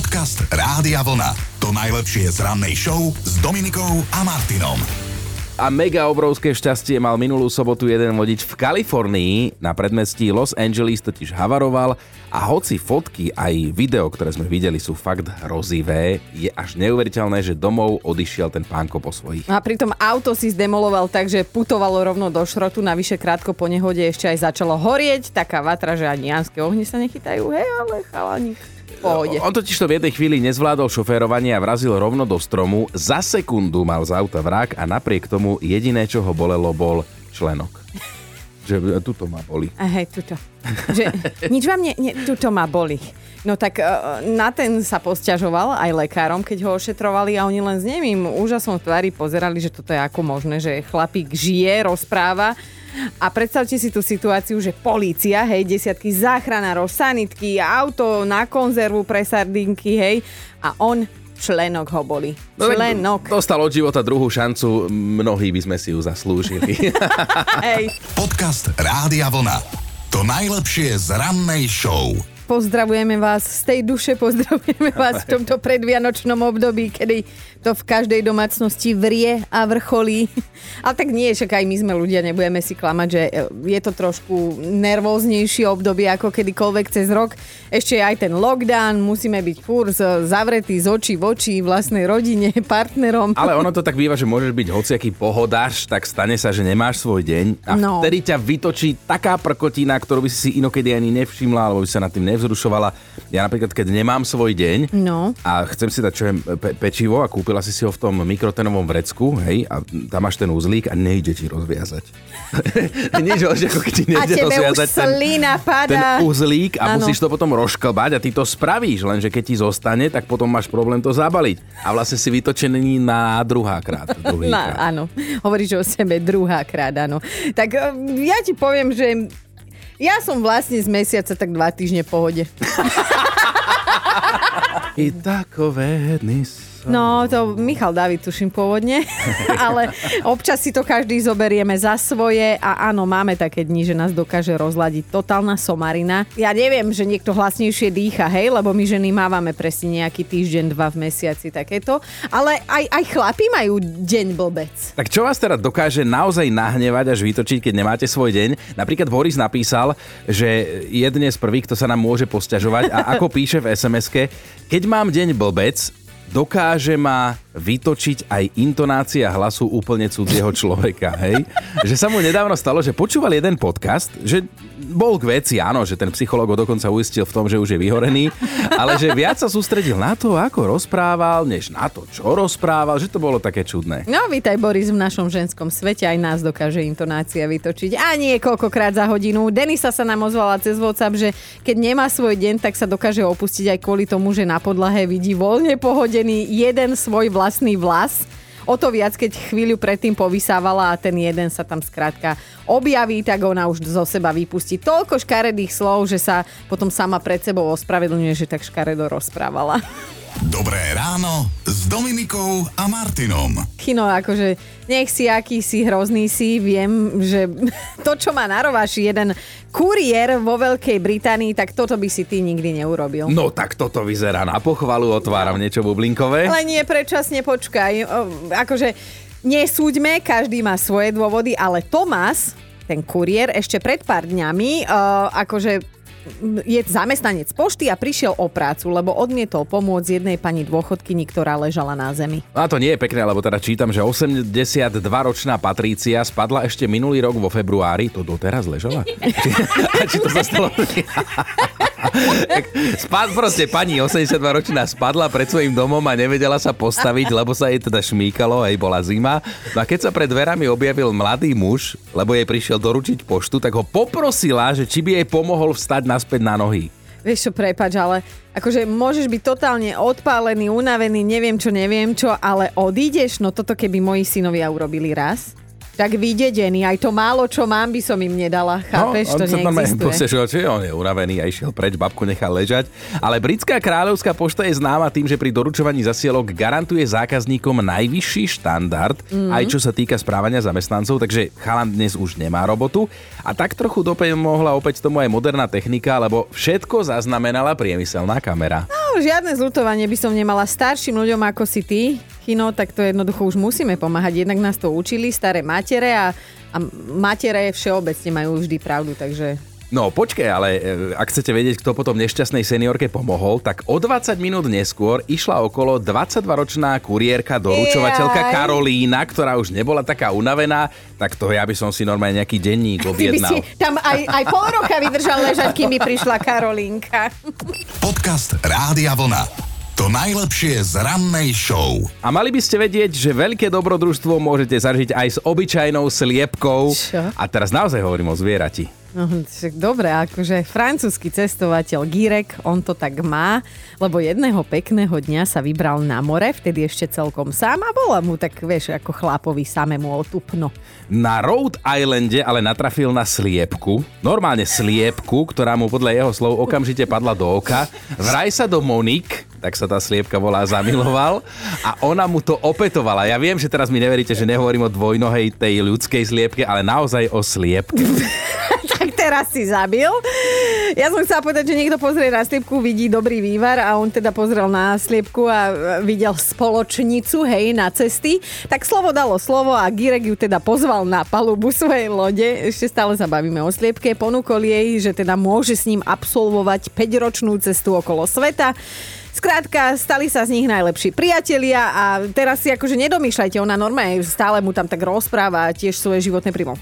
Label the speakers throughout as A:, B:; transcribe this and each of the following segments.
A: Podcast Rádia Vlna. To najlepšie z rannej show s Dominikou a Martinom.
B: A mega obrovské šťastie mal minulú sobotu jeden vodič v Kalifornii. Na predmestí Los Angeles totiž havaroval a hoci fotky aj video, ktoré sme videli, sú fakt hrozivé, je až neuveriteľné, že domov odišiel ten pánko po svojich.
C: A pritom auto si zdemoloval tak, že putovalo rovno do šrotu, navyše krátko po nehode ešte aj začalo horieť, taká vatra, že ani janské ohne sa nechytajú, hej, ale chalaník pohode.
B: On totiž to v jednej chvíli nezvládol šoférovanie a vrazil rovno do stromu. Za sekundu mal z auta vrak a napriek tomu jediné, čo ho bolelo, bol členok. Že tuto ma boli.
C: A hej, tuto. Že, nič vám nie, nie, tuto ma boli. No tak uh, na ten sa posťažoval aj lekárom, keď ho ošetrovali a oni len s nemým úžasom v tvári pozerali, že toto je ako možné, že chlapík žije, rozpráva a predstavte si tú situáciu, že polícia, hej, desiatky záchranárov, sanitky, auto na konzervu pre sardinky, hej, a on členok ho boli.
B: No,
C: členok.
B: Dostal od života druhú šancu, mnohí by sme si ju zaslúžili.
C: hej.
A: Podcast Rádia Vlna. To najlepšie z rannej show.
C: Pozdravujeme vás z tej duše, pozdravujeme vás v tomto predvianočnom období, kedy to v každej domácnosti vrie a vrcholí. Ale tak nie, však aj my sme ľudia, nebudeme si klamať, že e, je to trošku nervóznejšie obdobie ako kedykoľvek cez rok. Ešte aj ten lockdown, musíme byť fur zavretí z očí v oči vlastnej rodine, partnerom.
B: Ale ono to tak býva, že môžeš byť hociaký pohodáš, tak stane sa, že nemáš svoj deň a no. vtedy ťa vytočí taká prkotina, ktorú by si si inokedy ani nevšimla, alebo by sa nad tým nevzrušovala. Ja napríklad, keď nemám svoj deň
C: no.
B: a chcem si dať čo je pe- pečivo a kúpila si si ho v tom mikrotenovom vrecku, hej, a tam máš ten uzlík a nejde ti rozviazať. Nič, ako keď ti nejde rozviazať
C: ten,
B: ten uzlík a ano. musíš to potom rozklbať a ty to spravíš, lenže keď ti zostane, tak potom máš problém to zabaliť. A vlastne si vytočený na druhá krát.
C: Na, áno, hovoríš o sebe druhá krát, áno. Tak e, ja ti poviem, že ja som vlastne z mesiaca tak dva týždne pohode.
B: I takové dny
C: No, to Michal David tuším pôvodne, ale občas si to každý zoberieme za svoje a áno, máme také dni, že nás dokáže rozladiť totálna somarina. Ja neviem, že niekto hlasnejšie dýcha, hej, lebo my ženy mávame presne nejaký týždeň, dva v mesiaci takéto, ale aj, aj chlapi majú deň blbec.
B: Tak čo vás teda dokáže naozaj nahnevať až vytočiť, keď nemáte svoj deň? Napríklad Boris napísal, že je dnes prvý, kto sa nám môže posťažovať a ako píše v SMS-ke, keď mám deň blbec, dokáže ma vytočiť aj intonácia hlasu úplne cudzieho človeka, hej? Že sa mu nedávno stalo, že počúval jeden podcast, že bol k veci, áno, že ten psychológ ho dokonca uistil v tom, že už je vyhorený, ale že viac sa sústredil na to, ako rozprával, než na to, čo rozprával, že to bolo také čudné.
C: No, vítaj Boris v našom ženskom svete, aj nás dokáže intonácia vytočiť. A niekoľkokrát za hodinu. Denisa sa nám ozvala cez WhatsApp, že keď nemá svoj deň, tak sa dokáže opustiť aj kvôli tomu, že na podlahe vidí voľne pohodený jeden svoj vlastný vlas O to viac, keď chvíľu predtým povysávala a ten jeden sa tam skrátka objaví, tak ona už zo seba vypustí toľko škaredých slov, že sa potom sama pred sebou ospravedlňuje, že tak škaredo rozprávala.
A: Dobré ráno s Dominikou a Martinom.
C: Kino, akože nech si aký si hrozný si, viem, že to, čo má na rováši jeden kuriér vo Veľkej Británii, tak toto by si ty nikdy neurobil.
B: No tak toto vyzerá na pochvalu, otváram no. niečo bublinkové.
C: Ale nie, predčasne počkaj. Akože nesúďme, každý má svoje dôvody, ale Tomás, ten kuriér, ešte pred pár dňami, uh, akože je zamestnanec pošty a prišiel o prácu, lebo odmietol pomôcť jednej pani dôchodkyni, ktorá ležala na zemi.
B: A to nie je pekné, lebo teda čítam, že 82-ročná Patrícia spadla ešte minulý rok vo februári. To doteraz ležala? či, či to sa stalo? Spad, proste pani 82 ročná spadla pred svojim domom a nevedela sa postaviť, lebo sa jej teda šmíkalo, aj bola zima. No a keď sa pred dverami objavil mladý muž, lebo jej prišiel doručiť poštu, tak ho poprosila, že či by jej pomohol vstať naspäť na nohy.
C: Vieš čo, prepač, ale akože môžeš byť totálne odpálený, unavený, neviem čo, neviem čo, ale odídeš, no toto keby moji synovia urobili raz, Tak vydedený, aj to málo, čo mám, by som im nedala. Chápeš,
B: no, on
C: to
B: sa
C: neexistuje.
B: postežoval, že on je unavený a išiel preč, babku nechal ležať. Ale britská kráľovská pošta je známa tým, že pri doručovaní zasielok garantuje zákazníkom najvyšší štandard, mm. aj čo sa týka správania zamestnancov, takže chalan dnes už nemá robotu. A tak trochu mohla opäť tomu aj moderná technika, lebo všetko zaznamenala priemyselná kamera.
C: No, žiadne zlutovanie by som nemala starším ľuďom ako si ty, Chino, tak to jednoducho už musíme pomáhať. Jednak nás to učili, staré matere a, a matere všeobecne majú vždy pravdu, takže
B: No počkej, ale e, ak chcete vedieť, kto potom nešťastnej seniorke pomohol, tak o 20 minút neskôr išla okolo 22-ročná kuriérka, doručovateľka
C: Jaj.
B: Karolína, ktorá už nebola taká unavená, tak to ja by som si normálne nejaký denník
C: ty by
B: objednal.
C: si tam aj, aj pol roka vydržal ležať, kým by prišla Karolínka.
A: Podcast Rádia Vlna. To najlepšie z rannej show.
B: A mali by ste vedieť, že veľké dobrodružstvo môžete zažiť aj s obyčajnou sliepkou.
C: Čo?
B: A teraz naozaj hovorím o zvierati.
C: No, dobre, akože francúzsky cestovateľ Girek, on to tak má, lebo jedného pekného dňa sa vybral na more, vtedy ešte celkom sám a bola mu tak, vieš, ako chlapovi samému otupno.
B: Na Rhode Islande ale natrafil na sliepku, normálne sliepku, ktorá mu podľa jeho slov okamžite padla do oka. Vraj sa do Monik, tak sa tá sliepka volá, zamiloval a ona mu to opetovala. Ja viem, že teraz mi neveríte, že nehovorím o dvojnohej tej ľudskej sliepke, ale naozaj o sliepke.
C: tak teraz si zabil. Ja som chcela povedať, že niekto pozrie na sliepku, vidí dobrý vývar a on teda pozrel na sliepku a videl spoločnicu, hej, na cesty. Tak slovo dalo slovo a Girek ju teda pozval na palubu svojej lode. Ešte stále sa bavíme o sliepke. Ponúkol jej, že teda môže s ním absolvovať 5-ročnú cestu okolo sveta. Skrátka, stali sa z nich najlepší priatelia a teraz si akože nedomýšľajte, ona normálne stále mu tam tak rozpráva tiež svoje životné prímo.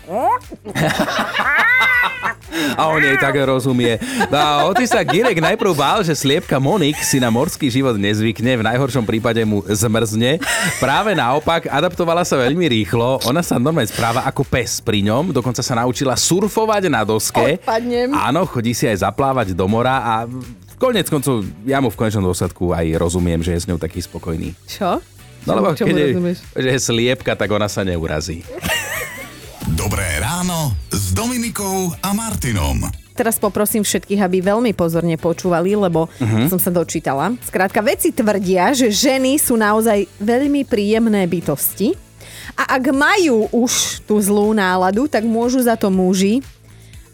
B: A on jej tak rozumie. No a sa Girek najprv bál, že sliepka Monik si na morský život nezvykne, v najhoršom prípade mu zmrzne. Práve naopak, adaptovala sa veľmi rýchlo, ona sa normálne správa ako pes pri ňom, dokonca sa naučila surfovať na doske.
C: Odpadnem.
B: Áno, chodí si aj zaplávať do mora a konec koncov, ja mu v konečnom dôsledku aj rozumiem, že je s ňou taký spokojný.
C: Čo?
B: No lebo keď je, že je sliepka, tak ona sa neurazí.
A: Dobré ráno s Dominikou a Martinom.
C: Teraz poprosím všetkých, aby veľmi pozorne počúvali, lebo uh-huh. som sa dočítala. Skrátka, veci tvrdia, že ženy sú naozaj veľmi príjemné bytosti a ak majú už tú zlú náladu, tak môžu za to muži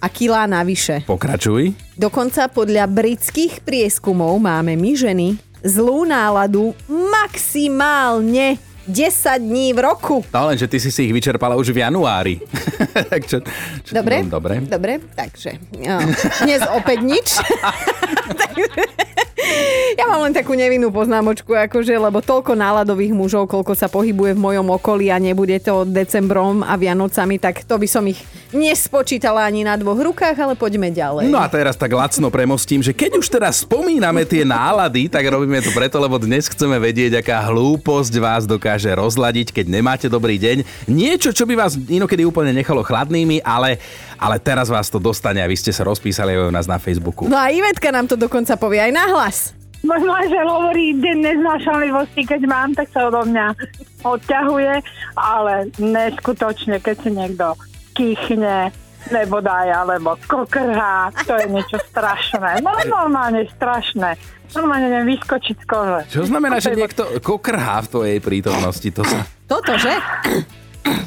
C: a kilá navyše.
B: Pokračuj.
C: Dokonca podľa britských prieskumov máme my ženy zlú náladu maximálne 10 dní v roku.
B: No len, že ty si si ich vyčerpala už v januári. čo, čo,
C: Dobre?
B: No, dobre.
C: Dobre, takže no, dnes opäť nič. ja mám len takú nevinnú poznámočku, akože, lebo toľko náladových mužov, koľko sa pohybuje v mojom okolí a nebude to decembrom a Vianocami, tak to by som ich nespočítala ani na dvoch rukách, ale poďme ďalej.
B: No a teraz tak lacno premostím, že keď už teraz spomíname tie nálady, tak robíme to preto, lebo dnes chceme vedieť, aká hlúposť vás dokáže rozladiť, keď nemáte dobrý deň. Niečo, čo by vás inokedy úplne nechalo chladnými, ale, ale teraz vás to dostane a vy ste sa rozpísali aj u nás na Facebooku.
C: No a Ivetka nám to dokonca povie aj nahlas.
D: Môj manžel hovorí, deň neznášanlivosti, keď mám, tak sa odo mňa odťahuje, ale neskutočne, keď si niekto kýchne, nebo daj, alebo kokrhá, to je niečo strašné. No normálne strašné. Normálne neviem vyskočiť z kože.
B: Čo znamená, že niekto kokrhá v tvojej prítomnosti? To sa...
C: Toto, že?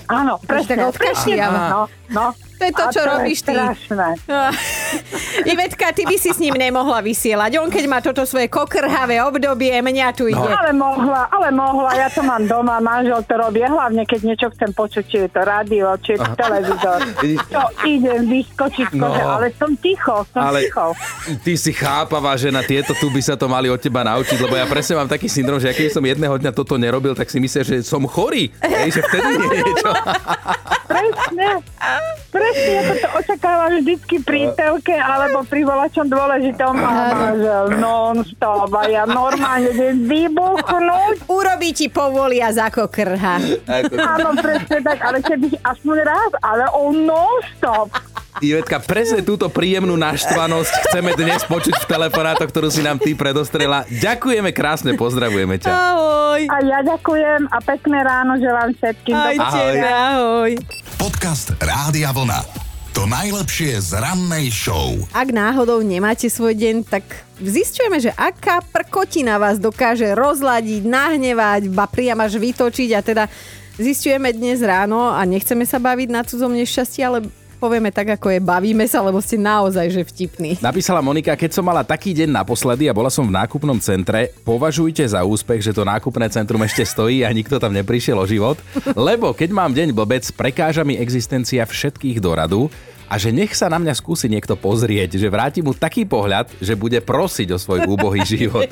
D: Áno, presne,
C: tak odkašliava.
D: No, no.
C: To je to, čo
D: je
C: robíš ty.
D: strašné.
C: Ivetka, ty by si s ním nemohla vysielať. On keď má toto svoje kokrhavé obdobie, mňa tu ide.
D: Ale mohla, ale mohla, ja to mám doma, manžel to robí, hlavne keď niečo chcem počuť, či je to rádio, či je to televízor. To idem vyskočiť kože,
B: No.
D: ale som ticho, som
B: Ale
D: ticho.
B: ty si chápavá žena, tieto tu by sa to mali od teba naučiť, lebo ja presne mám taký syndrom, že ja keď som jedného dňa toto nerobil, tak si myslím, že som chorý. Hej, že vtedy niečo.
D: Presne, presne, ja to očakávam vždycky pri telke alebo pri volačom dôležitom a manžel non-stop a ja normálne idem vybuchnúť.
C: Urobí ti povolia za kokrha.
D: Áno, presne tak, ale keby aspoň raz, ale on non-stop.
B: Ivetka, presne túto príjemnú naštvanosť chceme dnes počuť v telefonátoch, ktorú si nám ty predostrela. Ďakujeme krásne, pozdravujeme ťa.
C: Ahoj.
D: A ja ďakujem a pekné ráno želám všetkým.
C: Aj
D: Do-
C: tebe, ahoj.
A: Podcast Rádia Vlna. To najlepšie z rannej show.
C: Ak náhodou nemáte svoj deň, tak zistujeme, že aká prkotina vás dokáže rozladiť, nahnevať, ba priam až vytočiť a teda zistujeme dnes ráno a nechceme sa baviť na cudzom nešťastí, ale povieme tak, ako je, bavíme sa, lebo ste naozaj že vtipní.
B: Napísala Monika, keď som mala taký deň naposledy a bola som v nákupnom centre, považujte za úspech, že to nákupné centrum ešte stojí a nikto tam neprišiel o život, lebo keď mám deň blbec, prekáža mi existencia všetkých do radu a že nech sa na mňa skúsi niekto pozrieť, že vráti mu taký pohľad, že bude prosiť o svoj úbohý život.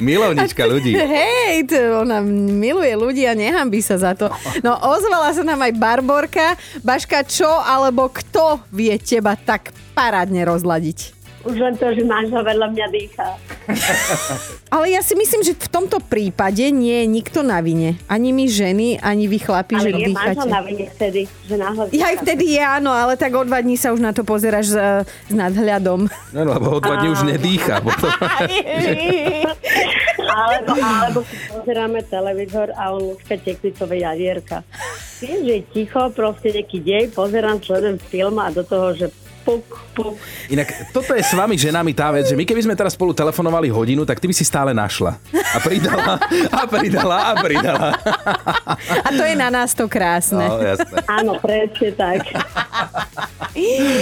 B: Milovnička ľudí.
C: Hej, to ona miluje ľudí a nehambí sa za to. No ozvala sa nám aj Barborka. Baška, čo alebo kto vie teba tak parádne rozladiť?
E: Už len to, že manžel vedľa mňa dýcha.
C: Ale ja si myslím, že v tomto prípade nie je nikto na vine. Ani my ženy, ani vy chlapi, že
E: Ale je manžel
C: dýchate.
E: na vine vtedy, že náhle
C: Ja aj vtedy je áno, ale tak o dva dní sa už na to pozeráš s, s nadhľadom.
B: No, lebo o dva dní už nedýcha. Potom.
E: alebo, alebo si pozeráme televízor a on ľudská tekvicové javierka. Viem, že je ticho, proste nejaký dej, pozerám, sledujem film a do toho, že puk, puk.
B: Inak toto je s vami ženami tá vec, že my keby sme teraz spolu telefonovali hodinu, tak ty by si stále našla. A pridala, a pridala, a pridala.
C: A to je na nás to krásne.
B: No, jasné.
E: Áno, presne tak.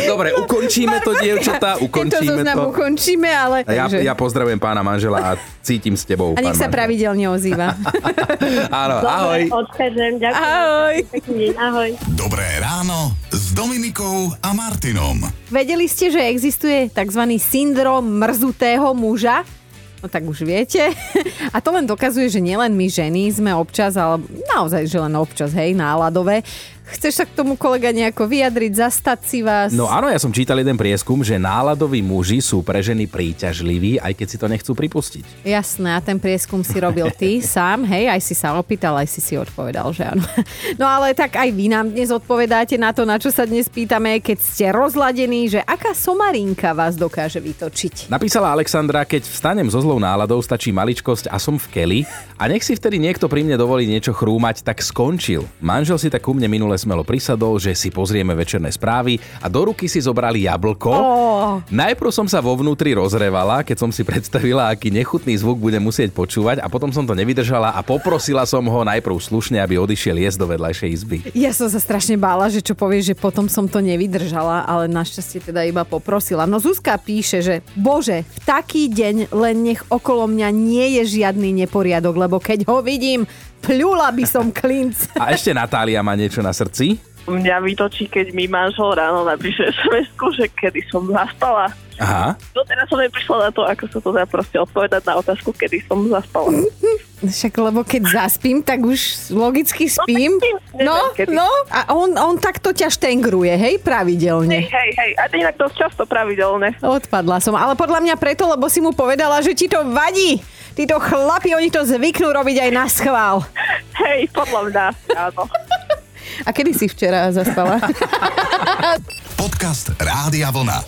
B: Dobre, ukončíme to, dievčatá,
C: Tento
B: ukončíme
C: zoznam
B: to.
C: ukončíme, ale...
B: Ja, ja pozdravujem pána manžela a cítim s tebou.
C: a nech sa
B: manžel.
C: pravidelne ozýva.
B: Áno,
E: Dobre,
B: ahoj.
E: odchádzam, ďakujem.
C: Ahoj.
E: Pekný ahoj.
A: Dobré ráno Dominikou a Martinom.
C: Vedeli ste, že existuje tzv. syndrom mrzutého muža? No tak už viete. A to len dokazuje, že nielen my ženy sme občas, ale naozaj, že len občas, hej, náladové. Chceš sa k tomu kolega nejako vyjadriť, zastať si vás?
B: No áno, ja som čítal jeden prieskum, že náladoví muži sú pre ženy príťažliví, aj keď si to nechcú pripustiť.
C: Jasné, a ten prieskum si robil ty sám, hej, aj si sa opýtal, aj si si odpovedal, že áno. No ale tak aj vy nám dnes odpovedáte na to, na čo sa dnes pýtame, keď ste rozladení, že aká somarinka vás dokáže vytočiť.
B: Napísala Alexandra, keď vstanem so zlou náladou, stačí maličkosť a som v keli a nech si vtedy niekto pri mne dovolí niečo chrúmať, tak skončil. Manžel si tak ku mne minule smelo prisadol, že si pozrieme večerné správy a do ruky si zobrali jablko.
C: Ó.
B: Najprv som sa vo vnútri rozrevala, keď som si predstavila, aký nechutný zvuk budem musieť počúvať a potom som to nevydržala a poprosila som ho najprv slušne, aby odišiel jesť do vedľajšej izby.
C: Ja som sa strašne bála, že čo povieš, že potom som to nevydržala, ale našťastie teda iba poprosila. No Zuzka píše, že bože, v taký deň len nech okolo mňa nie je žiadny neporiadok, lebo keď ho vidím, pľula by som klinc.
B: A ešte Natália má niečo na srdci.
F: Mňa vytočí, keď mi manžel ráno napíše sms že kedy som zaspala.
B: Aha.
F: Doteraz som neprišla na to, ako sa to dá proste odpovedať na otázku, kedy som zaspala.
C: Však lebo keď zaspím, tak už logicky spím.
F: neviem,
C: No, no, a on, on takto ťa štengruje, hej,
F: Hej,
C: pravidelne.
F: hej, hej, a to inak dosť často pravidelné.
C: Odpadla som, ale podľa mňa preto, lebo si mu povedala, že ti to vadí. Títo chlapi, oni to zvyknú robiť aj na schvál.
F: Hej, podľa mňa, áno.
C: A kedy si včera zaspala?
A: Podcast Rádia Vlna.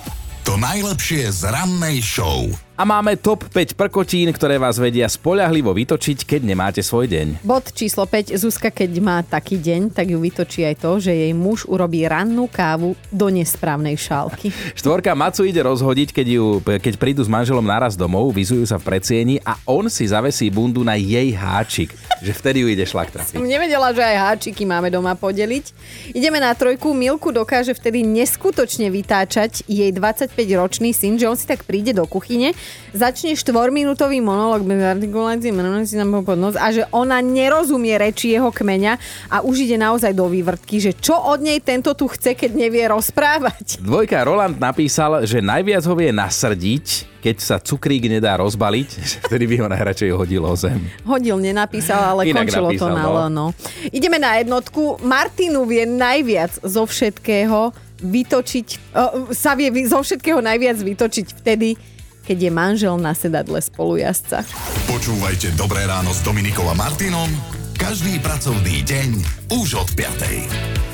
A: To najlepšie z rannej show.
B: A máme top 5 prkotín, ktoré vás vedia spoľahlivo vytočiť, keď nemáte svoj deň.
C: Bod číslo 5. Zuzka, keď má taký deň, tak ju vytočí aj to, že jej muž urobí rannú kávu do nesprávnej šálky.
B: Štvorka Macu ide rozhodiť, keď, ju, keď prídu s manželom naraz domov, vyzujú sa v predsieni a on si zavesí bundu na jej háčik. Že vtedy ju ide šlak trafiť.
C: Som nevedela, že aj háčiky máme doma podeliť. Ideme na trojku. Milku dokáže vtedy neskutočne vytáčať jej 25-ročný syn, že on si tak príde do kuchyne, začne štvorminútový monológ bez artikulácie, menuje si nám pod nos a že ona nerozumie reči jeho kmeňa a už ide naozaj do vývrtky, že čo od nej tento tu chce, keď nevie rozprávať.
B: Dvojka Roland napísal, že najviac ho vie nasrdiť, keď sa cukrík nedá rozbaliť, že vtedy by ho najradšej hodil o zem.
C: Hodil, nenapísal, ale
B: Inak
C: končilo to
B: napísal,
C: na
B: no.
C: no. Ideme na jednotku. Martinu vie najviac zo všetkého vytočiť, o, sa vie zo všetkého najviac vytočiť vtedy, keď je manžel na sedadle spolujazca.
A: Počúvajte Dobré ráno s Dominikou a Martinom každý pracovný deň už od 5.
G: Radio